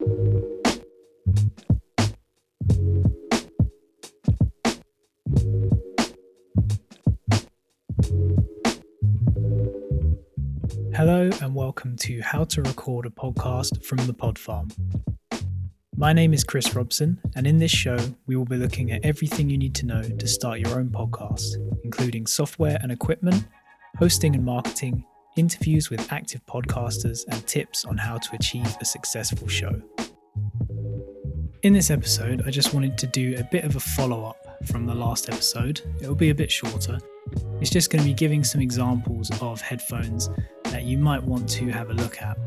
Hello, and welcome to How to Record a Podcast from the Pod Farm. My name is Chris Robson, and in this show, we will be looking at everything you need to know to start your own podcast, including software and equipment, hosting and marketing, interviews with active podcasters, and tips on how to achieve a successful show. In this episode, I just wanted to do a bit of a follow up from the last episode. It'll be a bit shorter. It's just going to be giving some examples of headphones that you might want to have a look at,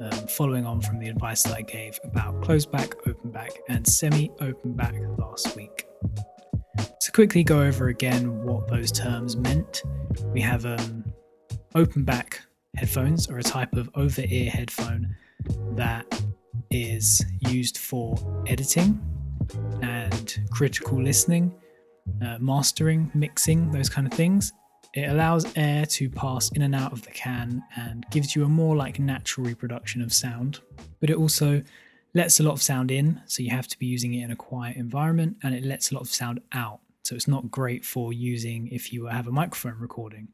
um, following on from the advice that I gave about closed back, open back, and semi open back last week. To quickly go over again what those terms meant, we have um, open back headphones are a type of over ear headphone that is used for editing and critical listening, uh, mastering, mixing, those kind of things. It allows air to pass in and out of the can and gives you a more like natural reproduction of sound. But it also lets a lot of sound in, so you have to be using it in a quiet environment, and it lets a lot of sound out. So it's not great for using if you have a microphone recording,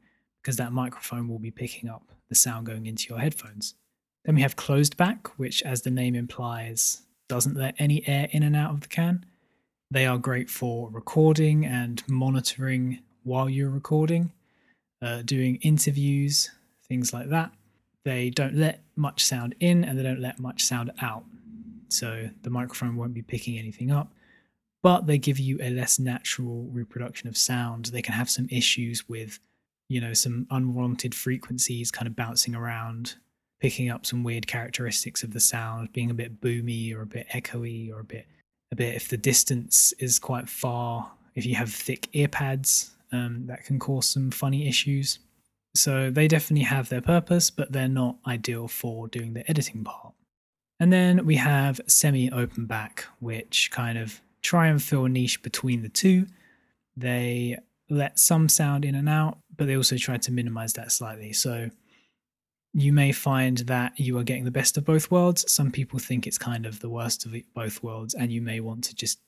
because that microphone will be picking up the sound going into your headphones. Then we have closed back, which, as the name implies, doesn't let any air in and out of the can. They are great for recording and monitoring while you're recording uh, doing interviews, things like that. They don't let much sound in and they don't let much sound out. So the microphone won't be picking anything up, but they give you a less natural reproduction of sound. They can have some issues with, you know, some unwanted frequencies kind of bouncing around, picking up some weird characteristics of the sound, being a bit boomy or a bit echoey or a bit, a bit if the distance is quite far. If you have thick ear pads, um, that can cause some funny issues. So they definitely have their purpose, but they're not ideal for doing the editing part. And then we have semi open back, which kind of try and fill a niche between the two. They let some sound in and out, but they also try to minimize that slightly. So you may find that you are getting the best of both worlds. Some people think it's kind of the worst of both worlds, and you may want to just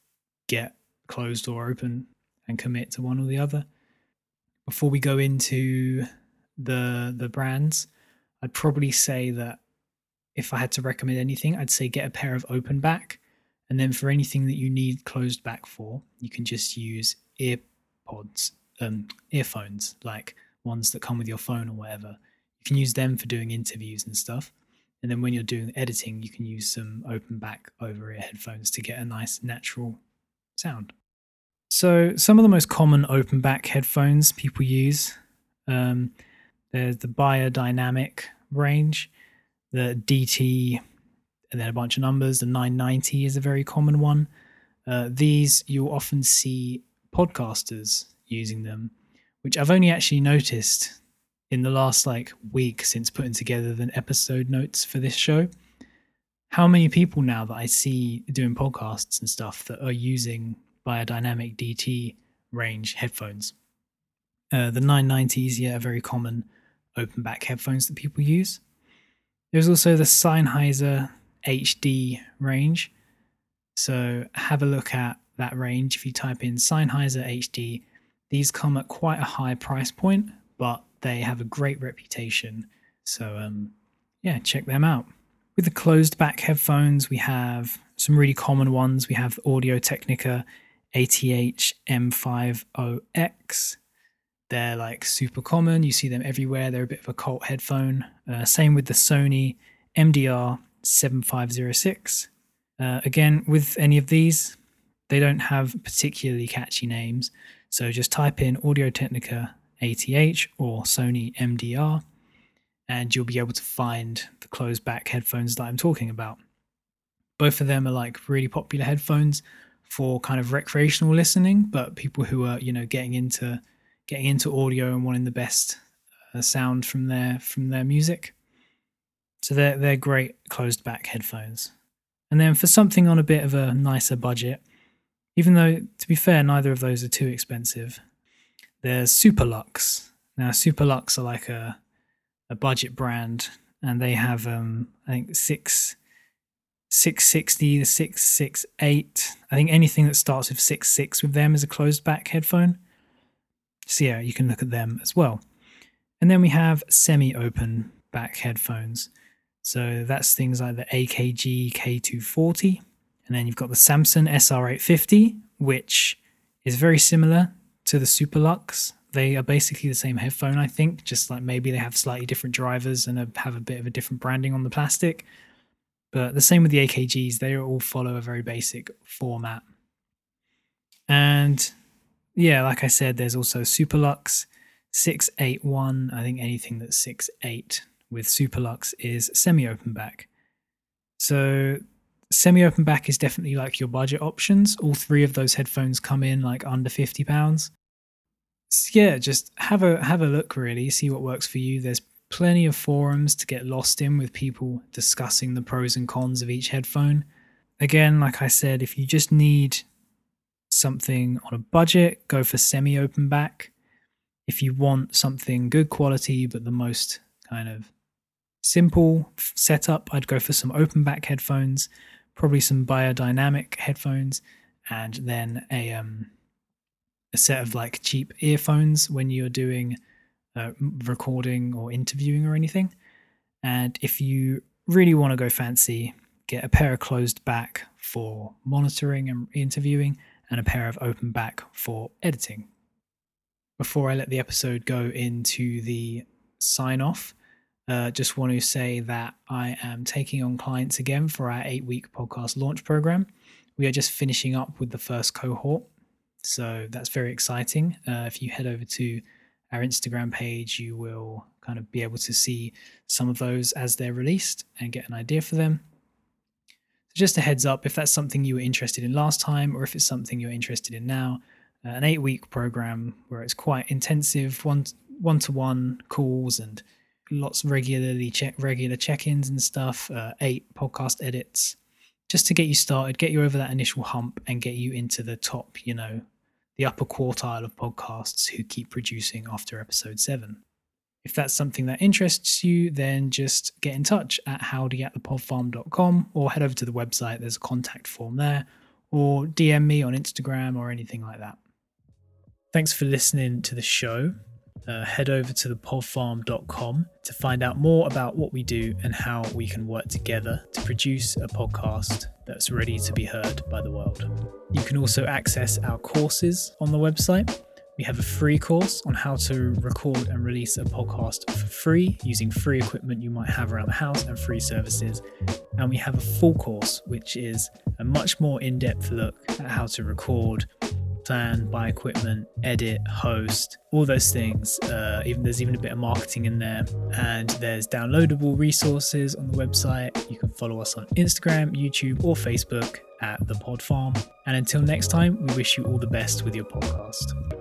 get closed or open and commit to one or the other. Before we go into the the brands, I'd probably say that if I had to recommend anything, I'd say get a pair of open back. And then for anything that you need closed back for, you can just use earpods, um, earphones, like ones that come with your phone or whatever. You can use them for doing interviews and stuff. And then when you're doing editing, you can use some open back over ear headphones to get a nice natural sound. So some of the most common open back headphones people use, um, there's the Beyerdynamic range, the DT, and then a bunch of numbers. The 990 is a very common one. Uh, these you'll often see podcasters using them, which I've only actually noticed in the last like week since putting together the episode notes for this show. How many people now that I see doing podcasts and stuff that are using Beyerdynamic DT range headphones. Uh, the 990s, yeah, are very common open back headphones that people use. There's also the Sennheiser HD range. So have a look at that range. If you type in Sennheiser HD, these come at quite a high price point, but they have a great reputation. So um, yeah, check them out. With the closed back headphones, we have some really common ones. We have Audio Technica ATH M50X. They're like super common. You see them everywhere. They're a bit of a cult headphone. Uh, same with the Sony MDR 7506. Uh, again, with any of these, they don't have particularly catchy names. So just type in Audio Technica ATH or Sony MDR, and you'll be able to find the closed back headphones that I'm talking about. Both of them are like really popular headphones for kind of recreational listening, but people who are you know getting into getting into audio and wanting the best uh, sound from their from their music. So they're they're great closed back headphones. And then for something on a bit of a nicer budget, even though to be fair, neither of those are too expensive. There's Superlux. Now Superlux are like a a budget brand, and they have um I think six 660, the 668. I think anything that starts with six six with them is a closed back headphone. So yeah, you can look at them as well. And then we have semi-open back headphones. So that's things like the AKG K240. And then you've got the Samson SR850, which is very similar to the Superlux. They are basically the same headphone, I think, just like maybe they have slightly different drivers and have a bit of a different branding on the plastic. But the same with the AKGs, they all follow a very basic format. And yeah, like I said, there's also Superlux 681. I think anything that's 6.8 with Superlux is semi open back. So semi open back is definitely like your budget options. All three of those headphones come in like under 50 pounds. So yeah, just have a have a look really, see what works for you. There's plenty of forums to get lost in with people discussing the pros and cons of each headphone. Again, like I said, if you just need something on a budget, go for semi open back. If you want something good quality but the most kind of simple setup, I'd go for some open back headphones, probably some Beyerdynamic headphones, and then a um, a set of like cheap earphones when you're doing uh, recording or interviewing or anything. And if you really want to go fancy, get a pair of closed back for monitoring and interviewing, and a pair of open back for editing. Before I let the episode go into the sign off, uh, just want to say that I am taking on clients again for our eight week podcast launch program. We are just finishing up with the first cohort. So that's very exciting. Uh, if you head over to our Instagram page, you will kind of be able to see some of those as they're released and get an idea for them. So, just a heads up if that's something you were interested in last time or if it's something you're interested in now, uh, an eight week program where it's quite intensive, one one to one calls and lots regularly check regular check ins and stuff, uh, eight podcast edits, just to get you started, get you over that initial hump, and get you into the top, you know, the upper quartile of podcasts who keep producing after episode seven. If that's something that interests you, then just get in touch at howdy at thepodfarm.com or head over to the website. There's a contact form there, or DM me on Instagram or anything like that. Thanks for listening to the show uh, head over to thepodfarm.com to find out more about what we do and how we can work together to produce a podcast that's ready to be heard by the world. You can also access our courses on the website. We have a free course on how to record and release a podcast for free using free equipment you might have around the house and free services. And we have a full course, which is a much more in depth look at how to record plan, buy equipment, edit, host, all those things. Uh, even there's even a bit of marketing in there, and there's downloadable resources on the website. You can follow us on Instagram, YouTube, or Facebook at the Pod Farm. And until next time, we wish you all the best with your podcast.